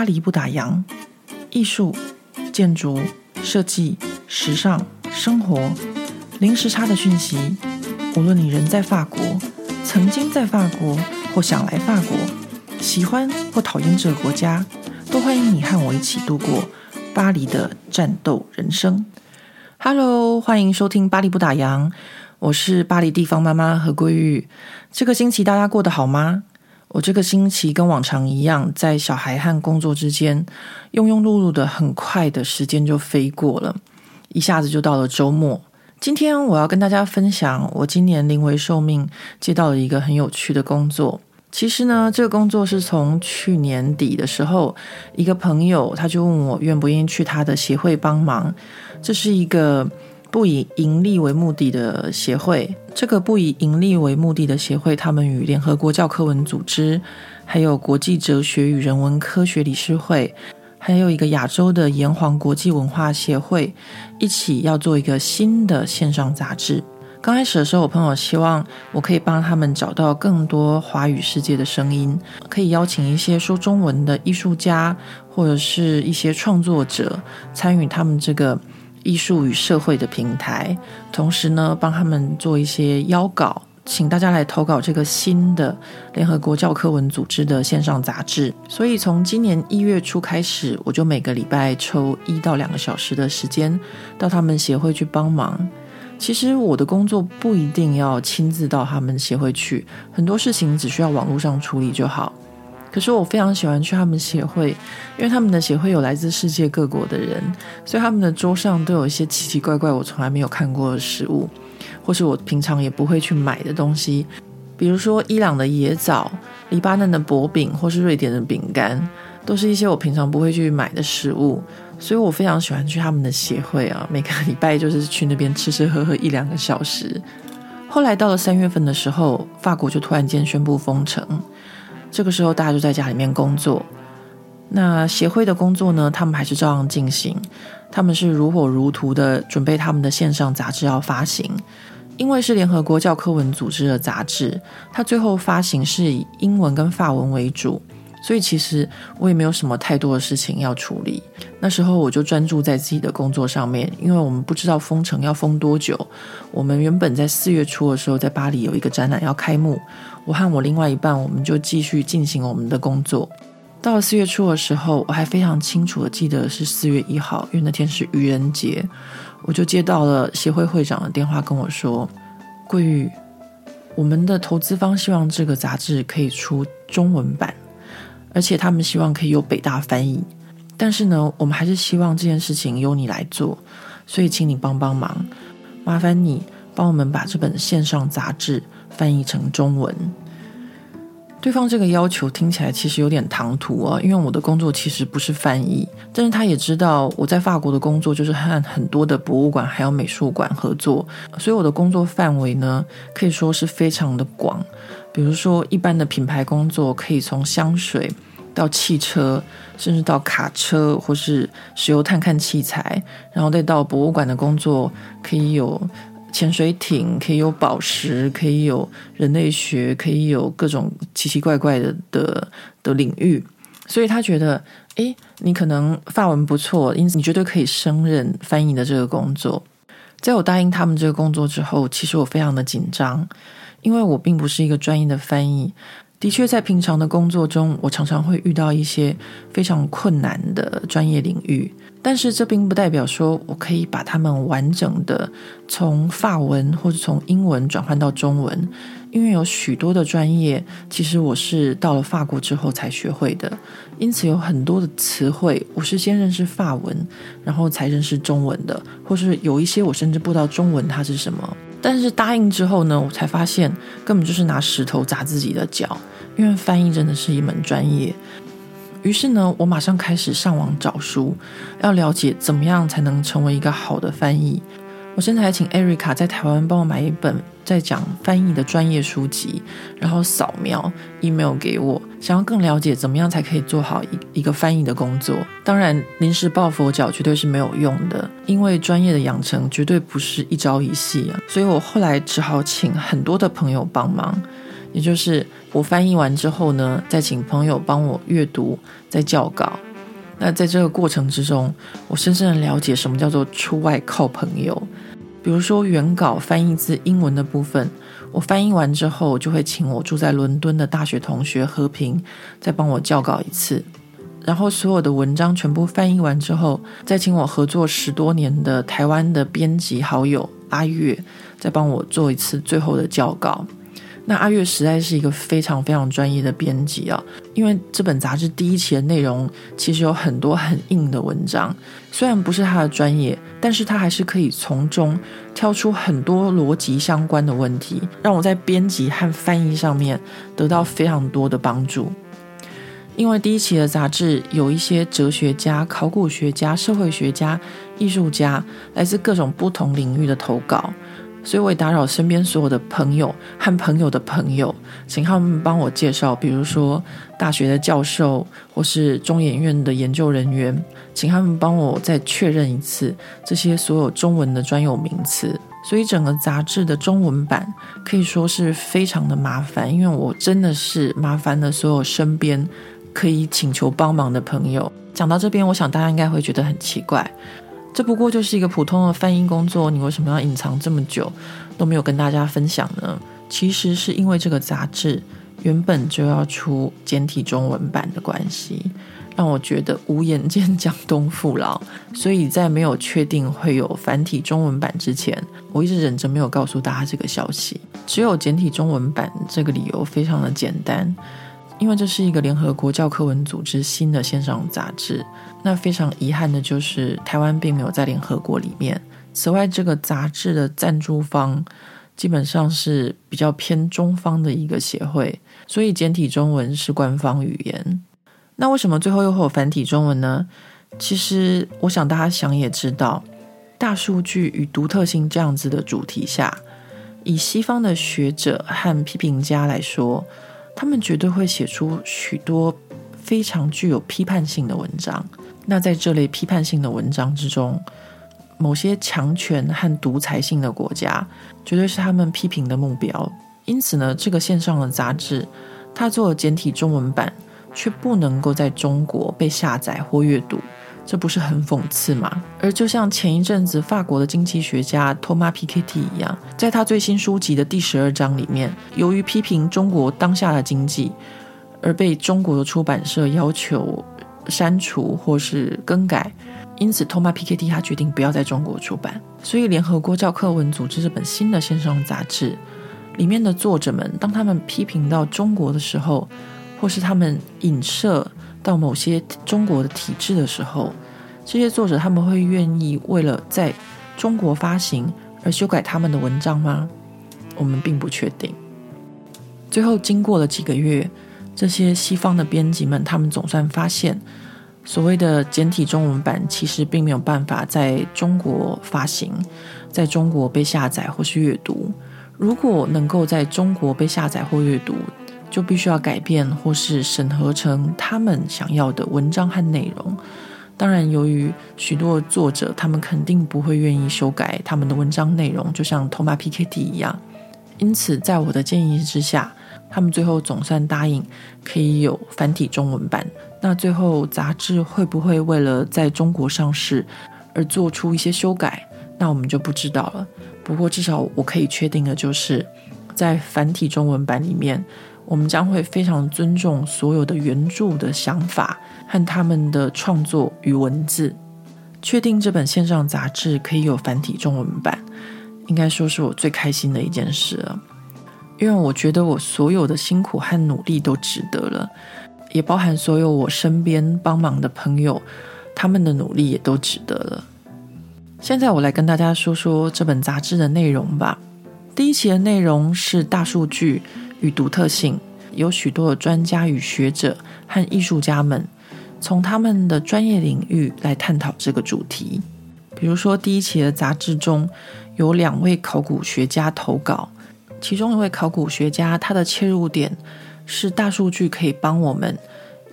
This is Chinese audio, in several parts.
巴黎不打烊，艺术、建筑、设计、时尚、生活，零时差的讯息。无论你人在法国，曾经在法国，或想来法国，喜欢或讨厌这个国家，都欢迎你和我一起度过巴黎的战斗人生。Hello，欢迎收听《巴黎不打烊》，我是巴黎地方妈妈何桂玉。这个星期大家过得好吗？我这个星期跟往常一样，在小孩和工作之间，庸庸碌碌的，很快的时间就飞过了，一下子就到了周末。今天我要跟大家分享，我今年临危受命接到了一个很有趣的工作。其实呢，这个工作是从去年底的时候，一个朋友他就问我愿不愿意去他的协会帮忙。这是一个。不以盈利为目的的协会，这个不以盈利为目的的协会，他们与联合国教科文组织，还有国际哲学与人文科学理事会，还有一个亚洲的炎黄国际文化协会，一起要做一个新的线上杂志。刚开始的时候，我朋友希望我可以帮他们找到更多华语世界的声音，可以邀请一些说中文的艺术家或者是一些创作者参与他们这个。艺术与社会的平台，同时呢，帮他们做一些邀稿，请大家来投稿这个新的联合国教科文组织的线上杂志。所以从今年一月初开始，我就每个礼拜抽一到两个小时的时间到他们协会去帮忙。其实我的工作不一定要亲自到他们协会去，很多事情只需要网络上处理就好。可是我非常喜欢去他们协会，因为他们的协会有来自世界各国的人，所以他们的桌上都有一些奇奇怪怪我从来没有看过的食物，或是我平常也不会去买的东西，比如说伊朗的椰枣、黎巴嫩的薄饼，或是瑞典的饼干，都是一些我平常不会去买的食物，所以我非常喜欢去他们的协会啊，每个礼拜就是去那边吃吃喝喝一两个小时。后来到了三月份的时候，法国就突然间宣布封城。这个时候，大家就在家里面工作。那协会的工作呢？他们还是照样进行。他们是如火如荼的准备他们的线上杂志要发行，因为是联合国教科文组织的杂志，它最后发行是以英文跟法文为主。所以其实我也没有什么太多的事情要处理。那时候我就专注在自己的工作上面，因为我们不知道封城要封多久。我们原本在四月初的时候在巴黎有一个展览要开幕，我和我另外一半我们就继续进行我们的工作。到了四月初的时候，我还非常清楚的记得是四月一号，因为那天是愚人节，我就接到了协会会长的电话跟我说：“桂玉，我们的投资方希望这个杂志可以出中文版。”而且他们希望可以由北大翻译，但是呢，我们还是希望这件事情由你来做，所以请你帮帮忙，麻烦你帮我们把这本线上杂志翻译成中文。对方这个要求听起来其实有点唐突啊，因为我的工作其实不是翻译，但是他也知道我在法国的工作就是和很多的博物馆还有美术馆合作，所以我的工作范围呢可以说是非常的广。比如说，一般的品牌工作可以从香水到汽车，甚至到卡车或是石油探勘器材，然后再到博物馆的工作，可以有。潜水艇可以有宝石，可以有人类学，可以有各种奇奇怪怪的的的领域，所以他觉得，诶，你可能法文不错，因此你绝对可以胜任翻译的这个工作。在我答应他们这个工作之后，其实我非常的紧张，因为我并不是一个专业的翻译。的确，在平常的工作中，我常常会遇到一些非常困难的专业领域。但是这并不代表说我可以把它们完整的从法文或者从英文转换到中文，因为有许多的专业，其实我是到了法国之后才学会的，因此有很多的词汇，我是先认识法文，然后才认识中文的，或是有一些我甚至不知道中文它是什么。但是答应之后呢，我才发现根本就是拿石头砸自己的脚，因为翻译真的是一门专业。于是呢，我马上开始上网找书，要了解怎么样才能成为一个好的翻译。我甚至还请艾瑞卡在台湾帮我买一本在讲翻译的专业书籍，然后扫描 email 给我，想要更了解怎么样才可以做好一一个翻译的工作。当然，临时抱佛脚绝对是没有用的，因为专业的养成绝对不是一朝一夕啊。所以我后来只好请很多的朋友帮忙。也就是我翻译完之后呢，再请朋友帮我阅读、再校稿，那在这个过程之中，我深深的了解什么叫做出外靠朋友。比如说原稿翻译自英文的部分，我翻译完之后，就会请我住在伦敦的大学同学和平再帮我校稿一次。然后所有的文章全部翻译完之后，再请我合作十多年的台湾的编辑好友阿月，再帮我做一次最后的校稿。那阿月实在是一个非常非常专业的编辑啊，因为这本杂志第一期的内容其实有很多很硬的文章，虽然不是他的专业，但是他还是可以从中挑出很多逻辑相关的问题，让我在编辑和翻译上面得到非常多的帮助。因为第一期的杂志有一些哲学家、考古学家、社会学家、艺术家，来自各种不同领域的投稿，所以我也打扰身边所有的朋友和朋友的朋友，请他们帮我介绍，比如说大学的教授或是中研院的研究人员，请他们帮我再确认一次这些所有中文的专有名词。所以整个杂志的中文版可以说是非常的麻烦，因为我真的是麻烦了所有身边。可以请求帮忙的朋友。讲到这边，我想大家应该会觉得很奇怪，这不过就是一个普通的翻译工作，你为什么要隐藏这么久都没有跟大家分享呢？其实是因为这个杂志原本就要出简体中文版的关系，让我觉得无颜见江东父老，所以在没有确定会有繁体中文版之前，我一直忍着没有告诉大家这个消息。只有简体中文版这个理由非常的简单。因为这是一个联合国教科文组织新的线上杂志，那非常遗憾的就是台湾并没有在联合国里面。此外，这个杂志的赞助方基本上是比较偏中方的一个协会，所以简体中文是官方语言。那为什么最后又会有繁体中文呢？其实我想大家想也知道，大数据与独特性这样子的主题下，以西方的学者和批评家来说。他们绝对会写出许多非常具有批判性的文章。那在这类批判性的文章之中，某些强权和独裁性的国家绝对是他们批评的目标。因此呢，这个线上的杂志，它做了简体中文版，却不能够在中国被下载或阅读。这不是很讽刺吗？而就像前一阵子法国的经济学家托马·皮凯蒂一样，在他最新书籍的第十二章里面，由于批评中国当下的经济，而被中国的出版社要求删除或是更改，因此托马· PKD 他决定不要在中国出版。所以，联合国教科文组织这本新的线上杂志里面的作者们，当他们批评到中国的时候，或是他们影射。到某些中国的体制的时候，这些作者他们会愿意为了在中国发行而修改他们的文章吗？我们并不确定。最后经过了几个月，这些西方的编辑们，他们总算发现，所谓的简体中文版其实并没有办法在中国发行，在中国被下载或是阅读。如果能够在中国被下载或阅读，就必须要改变或是审核成他们想要的文章和内容。当然，由于许多作者他们肯定不会愿意修改他们的文章内容，就像托马·皮凯蒂一样。因此，在我的建议之下，他们最后总算答应可以有繁体中文版。那最后杂志会不会为了在中国上市而做出一些修改？那我们就不知道了。不过至少我可以确定的就是，在繁体中文版里面。我们将会非常尊重所有的原著的想法和他们的创作与文字。确定这本线上杂志可以有繁体中文版，应该说是我最开心的一件事了。因为我觉得我所有的辛苦和努力都值得了，也包含所有我身边帮忙的朋友，他们的努力也都值得了。现在我来跟大家说说这本杂志的内容吧。第一期的内容是大数据。与独特性，有许多的专家与学者和艺术家们从他们的专业领域来探讨这个主题。比如说，第一期的杂志中有两位考古学家投稿，其中一位考古学家他的切入点是大数据可以帮我们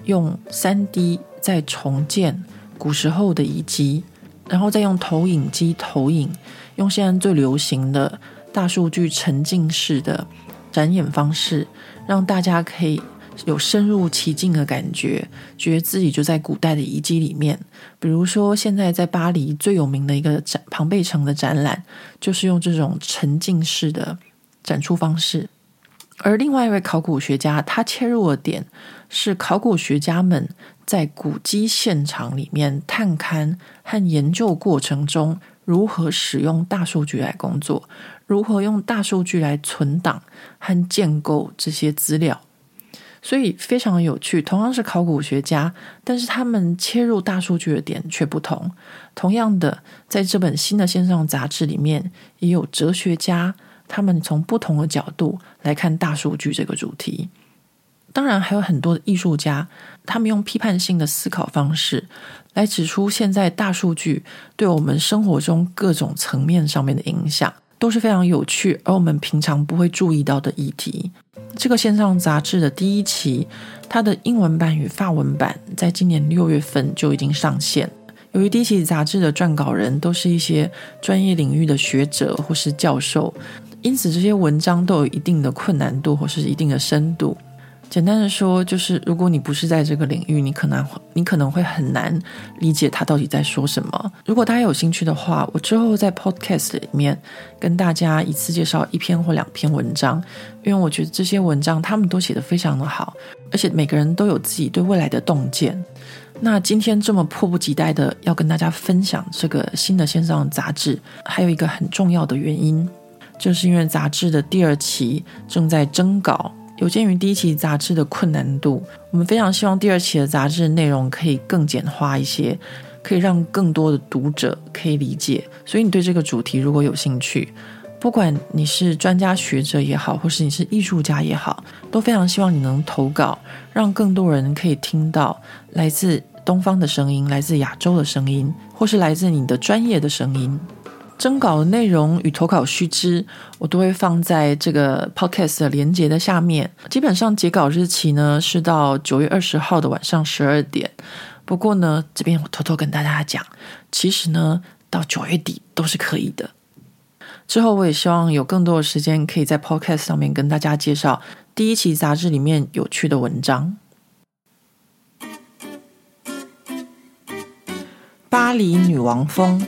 用 3D 再重建古时候的遗迹，然后再用投影机投影，用现在最流行的大数据沉浸式的。展演方式让大家可以有深入其境的感觉，觉得自己就在古代的遗迹里面。比如说，现在在巴黎最有名的一个展——庞贝城的展览，就是用这种沉浸式的展出方式。而另外一位考古学家，他切入的点是考古学家们在古迹现场里面探勘和研究过程中，如何使用大数据来工作，如何用大数据来存档和建构这些资料，所以非常有趣。同样是考古学家，但是他们切入大数据的点却不同。同样的，在这本新的线上杂志里面，也有哲学家。他们从不同的角度来看大数据这个主题，当然还有很多的艺术家，他们用批判性的思考方式来指出现在大数据对我们生活中各种层面上面的影响，都是非常有趣，而我们平常不会注意到的议题。这个线上杂志的第一期，它的英文版与法文版在今年六月份就已经上线。由于第一期杂志的撰稿人都是一些专业领域的学者或是教授。因此，这些文章都有一定的困难度或是一定的深度。简单的说，就是如果你不是在这个领域，你可能你可能会很难理解他到底在说什么。如果大家有兴趣的话，我之后在 Podcast 里面跟大家一次介绍一篇或两篇文章，因为我觉得这些文章他们都写得非常的好，而且每个人都有自己对未来的洞见。那今天这么迫不及待的要跟大家分享这个新的线上杂志，还有一个很重要的原因。就是因为杂志的第二期正在征稿，有鉴于第一期杂志的困难度，我们非常希望第二期的杂志内容可以更简化一些，可以让更多的读者可以理解。所以你对这个主题如果有兴趣，不管你是专家学者也好，或是你是艺术家也好，都非常希望你能投稿，让更多人可以听到来自东方的声音，来自亚洲的声音，或是来自你的专业的声音。征稿内容与投稿须知，我都会放在这个 podcast 的连接的下面。基本上截稿日期呢是到九月二十号的晚上十二点。不过呢，这边我偷偷跟大家讲，其实呢到九月底都是可以的。之后我也希望有更多的时间，可以在 podcast 上面跟大家介绍第一期杂志里面有趣的文章。巴黎女王风。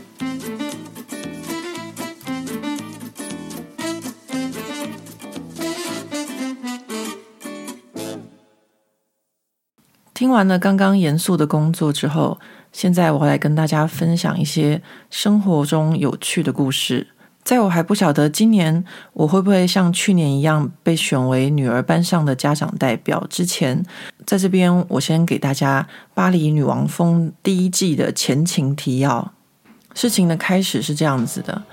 听完了刚刚严肃的工作之后，现在我来跟大家分享一些生活中有趣的故事。在我还不晓得今年我会不会像去年一样被选为女儿班上的家长代表之前，在这边我先给大家《巴黎女王风》第一季的前情提要。事情的开始是这样子的：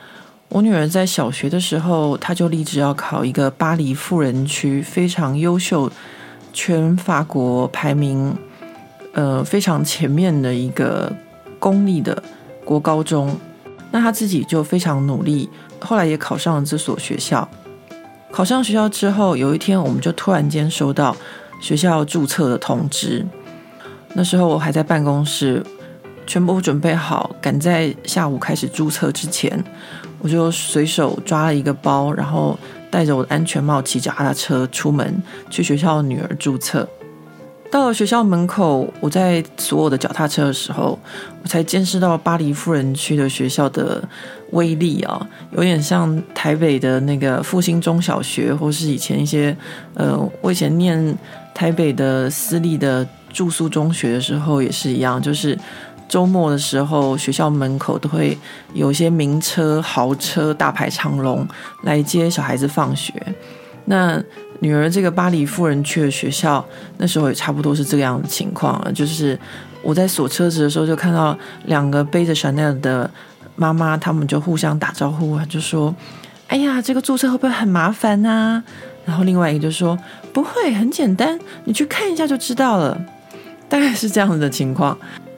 我女儿在小学的时候，她就立志要考一个巴黎富人区非常优秀。全法国排名，呃，非常前面的一个公立的国高中，那他自己就非常努力，后来也考上了这所学校。考上学校之后，有一天我们就突然间收到学校注册的通知。那时候我还在办公室，全部准备好，赶在下午开始注册之前，我就随手抓了一个包，然后。戴着我的安全帽，骑脚踏车出门去学校女儿注册。到了学校门口，我在锁我的脚踏车的时候，我才见识到巴黎富人区的学校的威力啊，有点像台北的那个复兴中小学，或是以前一些呃，我以前念台北的私立的住宿中学的时候也是一样，就是。周末的时候，学校门口都会有些名车、豪车大排长龙来接小孩子放学。那女儿这个巴黎富人去的学校，那时候也差不多是这个样的情况。就是我在锁车子的时候，就看到两个背着 Chanel 的妈妈，他们就互相打招呼啊，就说：“哎呀，这个注册会不会很麻烦啊？”然后另外一个就说：“不会，很简单，你去看一下就知道了。”大概是这样子的情况。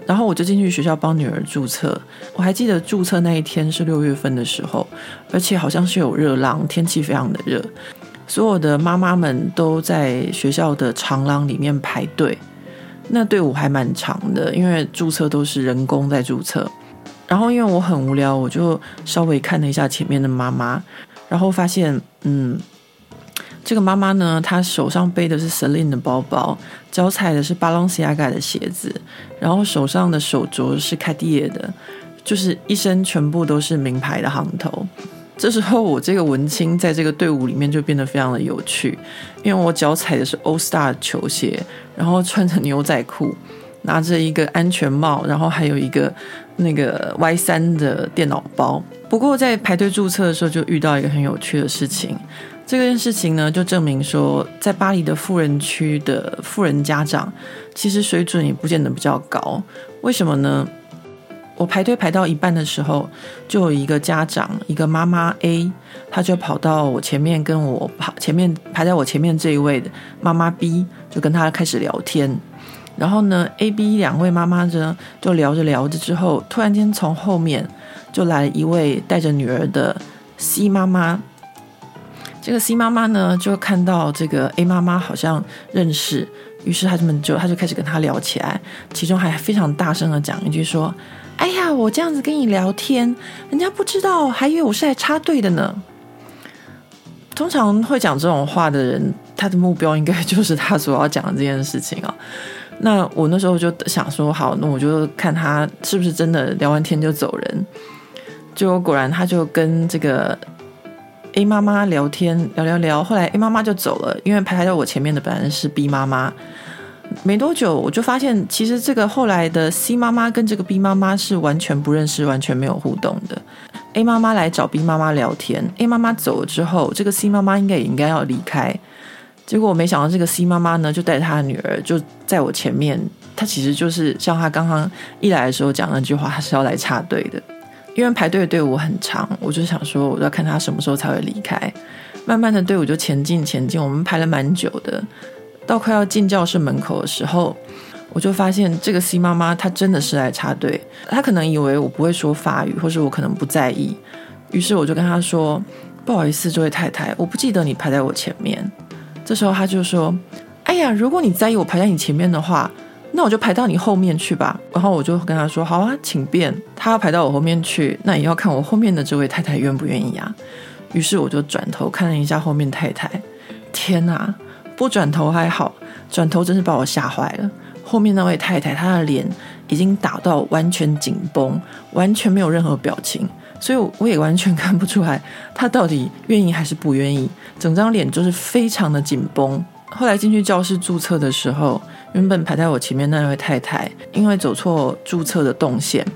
然后我就进去学校帮女儿注册。我还记得注册那一天是六月份的时候，而且好像是有热浪，天气非常的热。所有的妈妈们都在学校的长廊里面排队，那队伍还蛮长的，因为注册都是人工在注册。然后因为我很无聊，我就稍微看了一下前面的妈妈，然后发现，嗯，这个妈妈呢，她手上背的是 Celine 的包包，脚踩的是 Balenciaga 的鞋子，然后手上的手镯是 c a d i e 的，就是一身全部都是名牌的行头。这时候，我这个文青在这个队伍里面就变得非常的有趣，因为我脚踩的是 All Star 球鞋，然后穿着牛仔裤，拿着一个安全帽，然后还有一个那个 Y 三的电脑包。不过在排队注册的时候，就遇到一个很有趣的事情。这件事情呢，就证明说，在巴黎的富人区的富人家长，其实水准也不见得比较高。为什么呢？我排队排到一半的时候，就有一个家长，一个妈妈 A，她就跑到我前面，跟我跑前面排在我前面这一位的妈妈 B，就跟她开始聊天。然后呢，A、B 两位妈妈呢，就聊着聊着之后，突然间从后面就来了一位带着女儿的 C 妈妈。这个 C 妈妈呢，就看到这个 A 妈妈好像认识，于是他们就他就开始跟她聊起来，其中还非常大声的讲一句说。哎呀，我这样子跟你聊天，人家不知道，还以为我是来插队的呢。通常会讲这种话的人，他的目标应该就是他所要讲的这件事情啊。那我那时候就想说，好，那我就看他是不是真的聊完天就走人。就果然，他就跟这个 A 妈妈聊天，聊聊聊，后来 A 妈妈就走了，因为排在我前面的本来是 B 妈妈。没多久，我就发现，其实这个后来的 C 妈妈跟这个 B 妈妈是完全不认识、完全没有互动的。A 妈妈来找 B 妈妈聊天，A 妈妈走了之后，这个 C 妈妈应该也应该要离开。结果我没想到，这个 C 妈妈呢，就带着她的女儿就在我前面。她其实就是像她刚刚一来的时候讲那句话，她是要来插队的。因为排队的队伍很长，我就想说，我要看他什么时候才会离开。慢慢的队伍就前进前进，我们排了蛮久的。到快要进教室门口的时候，我就发现这个 C 妈妈她真的是来插队。她可能以为我不会说法语，或是我可能不在意，于是我就跟她说：“不好意思，这位太太，我不记得你排在我前面。”这时候她就说：“哎呀，如果你在意我排在你前面的话，那我就排到你后面去吧。”然后我就跟他说：“好啊，请便。他要排到我后面去，那也要看我后面的这位太太愿不愿意啊。”于是我就转头看了一下后面太太，天哪！不转头还好，转头真是把我吓坏了。后面那位太太，她的脸已经打到完全紧绷，完全没有任何表情，所以我也完全看不出来她到底愿意还是不愿意。整张脸就是非常的紧绷。后来进去教室注册的时候，原本排在我前面那位太太，因为走错注册的动线，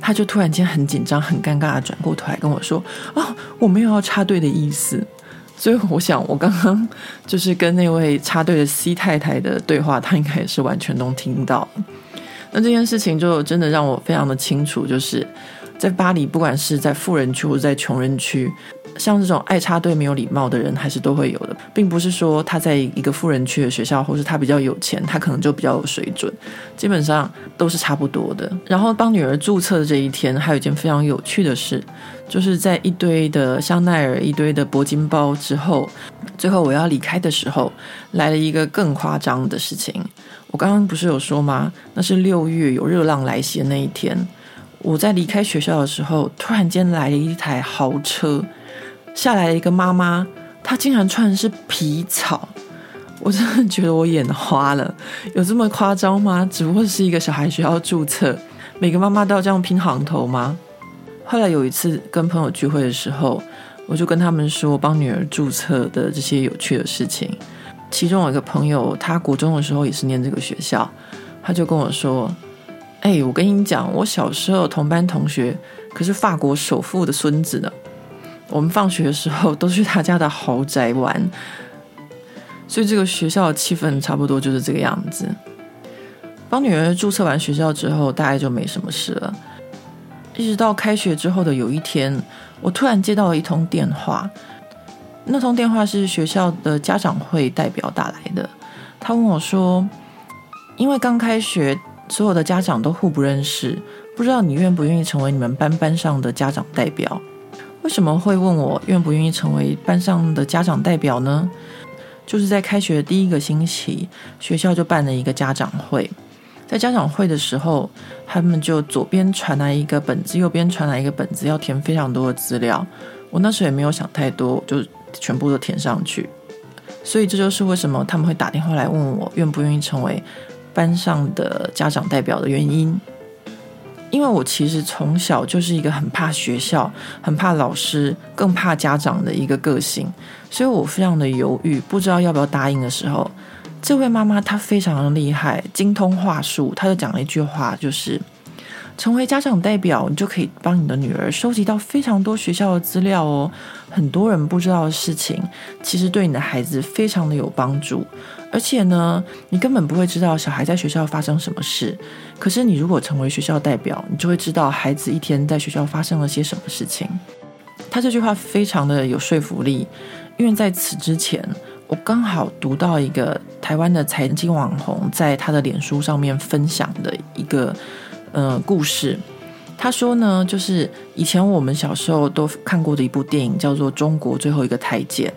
她就突然间很紧张、很尴尬的转过头来跟我说：“哦，我没有要插队的意思。”所以我想，我刚刚就是跟那位插队的 C 太太的对话，她应该也是完全都听到。那这件事情就真的让我非常的清楚，就是在巴黎，不管是在富人区或者在穷人区。像这种爱插队没有礼貌的人，还是都会有的，并不是说他在一个富人区的学校，或是他比较有钱，他可能就比较有水准，基本上都是差不多的。然后帮女儿注册的这一天，还有一件非常有趣的事，就是在一堆的香奈儿、一堆的铂金包之后，最后我要离开的时候，来了一个更夸张的事情。我刚刚不是有说吗？那是六月有热浪来袭的那一天，我在离开学校的时候，突然间来了一台豪车。下来一个妈妈，她竟然穿的是皮草，我真的觉得我眼花了。有这么夸张吗？只不过是一个小孩学校注册，每个妈妈都要这样拼行头吗？后来有一次跟朋友聚会的时候，我就跟他们说帮女儿注册的这些有趣的事情。其中有一个朋友，他国中的时候也是念这个学校，他就跟我说：“哎，我跟你讲，我小时候同班同学可是法国首富的孙子呢。”我们放学的时候都去他家的豪宅玩，所以这个学校的气氛差不多就是这个样子。帮女儿注册完学校之后，大概就没什么事了。一直到开学之后的有一天，我突然接到了一通电话。那通电话是学校的家长会代表打来的。他问我说：“因为刚开学，所有的家长都互不认识，不知道你愿不愿意成为你们班班上的家长代表？”为什么会问我愿不愿意成为班上的家长代表呢？就是在开学的第一个星期，学校就办了一个家长会。在家长会的时候，他们就左边传来一个本子，右边传来一个本子，要填非常多的资料。我那时候也没有想太多，就全部都填上去。所以这就是为什么他们会打电话来问我愿不愿意成为班上的家长代表的原因。因为我其实从小就是一个很怕学校、很怕老师、更怕家长的一个个性，所以我非常的犹豫，不知道要不要答应的时候，这位妈妈她非常的厉害，精通话术，她就讲了一句话，就是。成为家长代表，你就可以帮你的女儿收集到非常多学校的资料哦。很多人不知道的事情，其实对你的孩子非常的有帮助。而且呢，你根本不会知道小孩在学校发生什么事。可是你如果成为学校代表，你就会知道孩子一天在学校发生了些什么事情。他这句话非常的有说服力，因为在此之前，我刚好读到一个台湾的财经网红在他的脸书上面分享的一个。呃，故事，他说呢，就是以前我们小时候都看过的一部电影，叫做《中国最后一个太监》。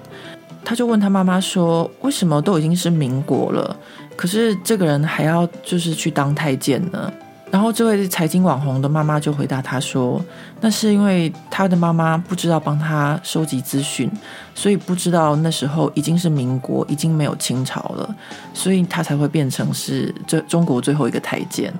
他就问他妈妈说：“为什么都已经是民国了，可是这个人还要就是去当太监呢？”然后这位财经网红的妈妈就回答他说：“那是因为他的妈妈不知道帮他收集资讯，所以不知道那时候已经是民国，已经没有清朝了，所以他才会变成是这中国最后一个太监。”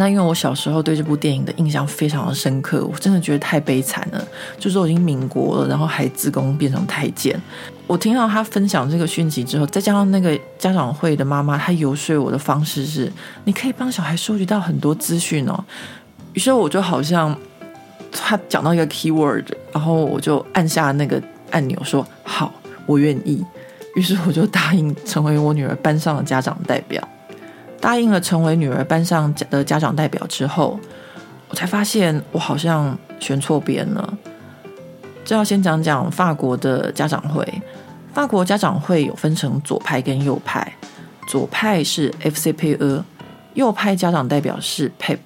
那因为我小时候对这部电影的印象非常的深刻，我真的觉得太悲惨了，就是我已经民国了，然后还自宫变成太监。我听到他分享这个讯息之后，再加上那个家长会的妈妈，她游说我的方式是，你可以帮小孩收集到很多资讯哦。于是我就好像他讲到一个 keyword，然后我就按下那个按钮说好，我愿意。于是我就答应成为我女儿班上的家长代表。答应了成为女儿班上的家长代表之后，我才发现我好像选错边了。这要先讲讲法国的家长会。法国家长会有分成左派跟右派，左派是 FCPE，右派家长代表是 PEP。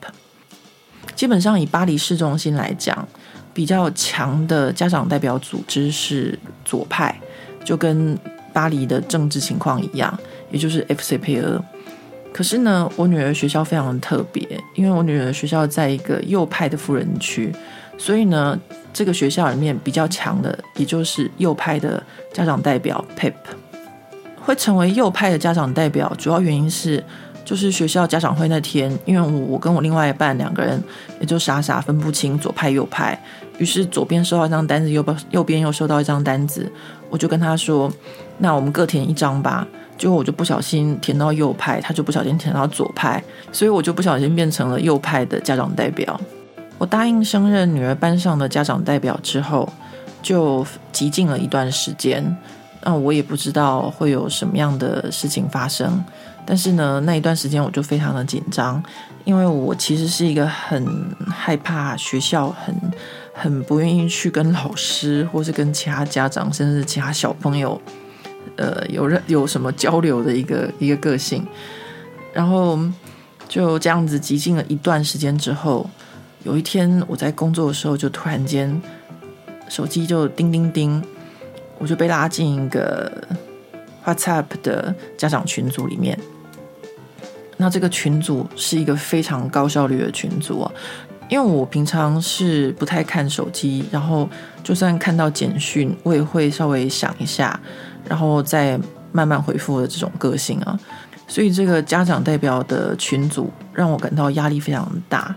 基本上以巴黎市中心来讲，比较强的家长代表组织是左派，就跟巴黎的政治情况一样，也就是 FCPE。可是呢，我女儿学校非常特别，因为我女儿学校在一个右派的富人区，所以呢，这个学校里面比较强的，也就是右派的家长代表 PEP。会成为右派的家长代表，主要原因是，就是学校家长会那天，因为我跟我另外一半两个人也就傻傻分不清左派右派，于是左边收到一张单子，右边右边又收到一张单子，我就跟他说，那我们各填一张吧。结果我就不小心填到右派，他就不小心填到左派，所以我就不小心变成了右派的家长代表。我答应升任女儿班上的家长代表之后，就寂静了一段时间。那我也不知道会有什么样的事情发生，但是呢，那一段时间我就非常的紧张，因为我其实是一个很害怕学校，很很不愿意去跟老师或是跟其他家长，甚至其他小朋友。呃，有人有什么交流的一个一个个性，然后就这样子寂静了一段时间之后，有一天我在工作的时候，就突然间手机就叮叮叮，我就被拉进一个 WhatsApp 的家长群组里面。那这个群组是一个非常高效率的群组啊，因为我平常是不太看手机，然后就算看到简讯，我也会稍微想一下。然后再慢慢回复的这种个性啊，所以这个家长代表的群组让我感到压力非常大，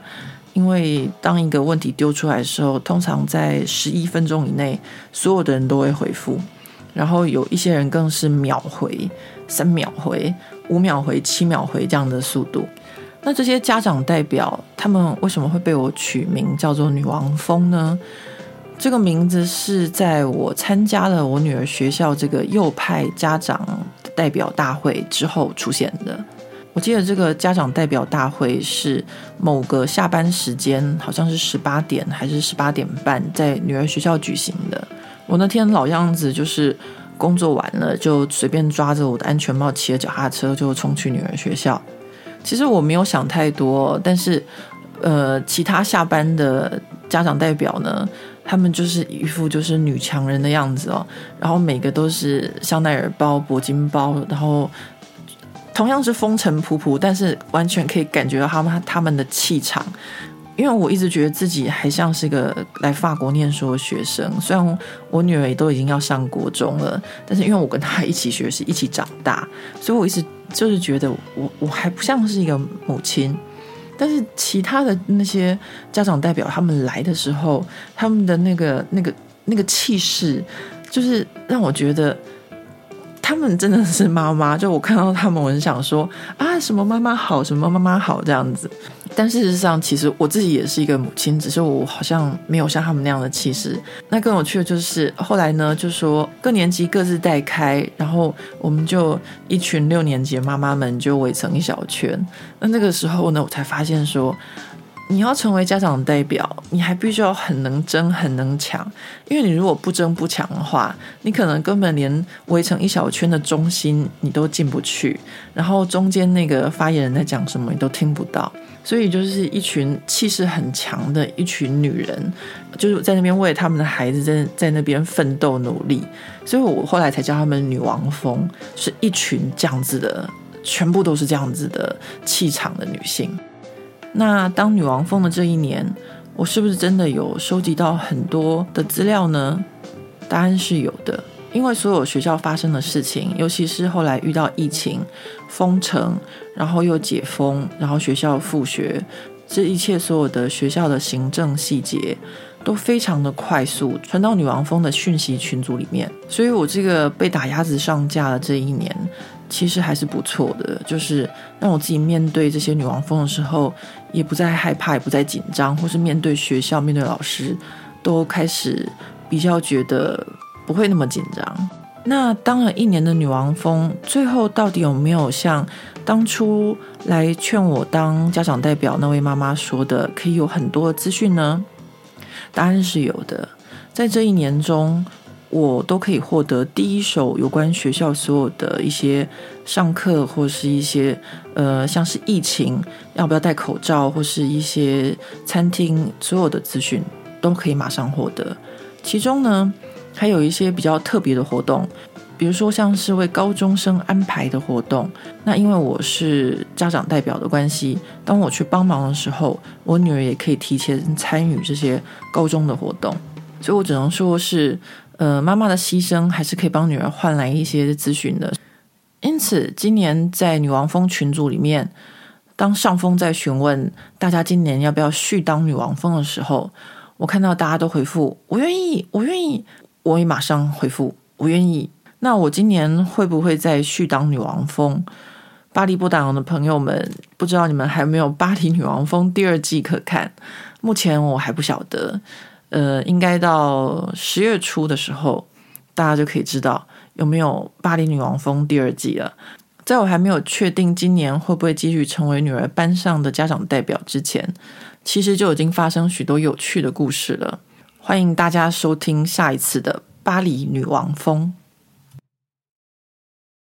因为当一个问题丢出来的时候，通常在十一分钟以内，所有的人都会回复，然后有一些人更是秒回、三秒回、五秒回、七秒回这样的速度。那这些家长代表他们为什么会被我取名叫做“女王蜂”呢？这个名字是在我参加了我女儿学校这个右派家长代表大会之后出现的。我记得这个家长代表大会是某个下班时间，好像是十八点还是十八点半，在女儿学校举行的。我那天老样子就是工作完了，就随便抓着我的安全帽，骑着脚踏车就冲去女儿学校。其实我没有想太多，但是呃，其他下班的家长代表呢，他们就是一副就是女强人的样子哦，然后每个都是香奈儿包、铂金包，然后同样是风尘仆仆，但是完全可以感觉到他们他们的气场。因为我一直觉得自己还像是个来法国念书的学生，虽然我女儿也都已经要上国中了，但是因为我跟她一起学习、一起长大，所以我一直就是觉得我我还不像是一个母亲。但是其他的那些家长代表他们来的时候，他们的那个那个那个气势，就是让我觉得。他们真的是妈妈，就我看到他们，我很想说啊，什么妈妈好，什么妈妈好这样子。但事实上，其实我自己也是一个母亲，只是我好像没有像他们那样的气势。那更有趣的就是后来呢，就说各年级各自带开，然后我们就一群六年级的妈妈们就围成一小圈。那那个时候呢，我才发现说。你要成为家长代表，你还必须要很能争、很能抢。因为你如果不争不抢的话，你可能根本连围成一小圈的中心你都进不去，然后中间那个发言人在讲什么你都听不到。所以就是一群气势很强的一群女人，就是在那边为他们的孩子在在那边奋斗努力。所以我后来才叫他们女王蜂，是一群这样子的，全部都是这样子的气场的女性。那当女王蜂的这一年，我是不是真的有收集到很多的资料呢？答案是有的，因为所有学校发生的事情，尤其是后来遇到疫情、封城，然后又解封，然后学校复学，这一切所有的学校的行政细节都非常的快速传到女王蜂的讯息群组里面，所以我这个被打鸭子上架的这一年。其实还是不错的，就是让我自己面对这些女王蜂的时候，也不再害怕，也不再紧张，或是面对学校、面对老师，都开始比较觉得不会那么紧张。那当了一年的女王蜂，最后到底有没有像当初来劝我当家长代表那位妈妈说的，可以有很多资讯呢？答案是有的，在这一年中。我都可以获得第一手有关学校所有的一些上课或是一些呃，像是疫情要不要戴口罩，或是一些餐厅所有的资讯都可以马上获得。其中呢，还有一些比较特别的活动，比如说像是为高中生安排的活动。那因为我是家长代表的关系，当我去帮忙的时候，我女儿也可以提前参与这些高中的活动，所以我只能说是。呃，妈妈的牺牲还是可以帮女儿换来一些资讯的。因此，今年在女王蜂群组里面，当上峰在询问大家今年要不要续当女王蜂的时候，我看到大家都回复“我愿意，我愿意”，我也马上回复“我愿意”。那我今年会不会再续当女王蜂？巴黎波胆龙的朋友们，不知道你们还有没有《巴黎女王蜂》第二季可看？目前我还不晓得。呃，应该到十月初的时候，大家就可以知道有没有《巴黎女王风》第二季了。在我还没有确定今年会不会继续成为女儿班上的家长代表之前，其实就已经发生许多有趣的故事了。欢迎大家收听下一次的《巴黎女王风》。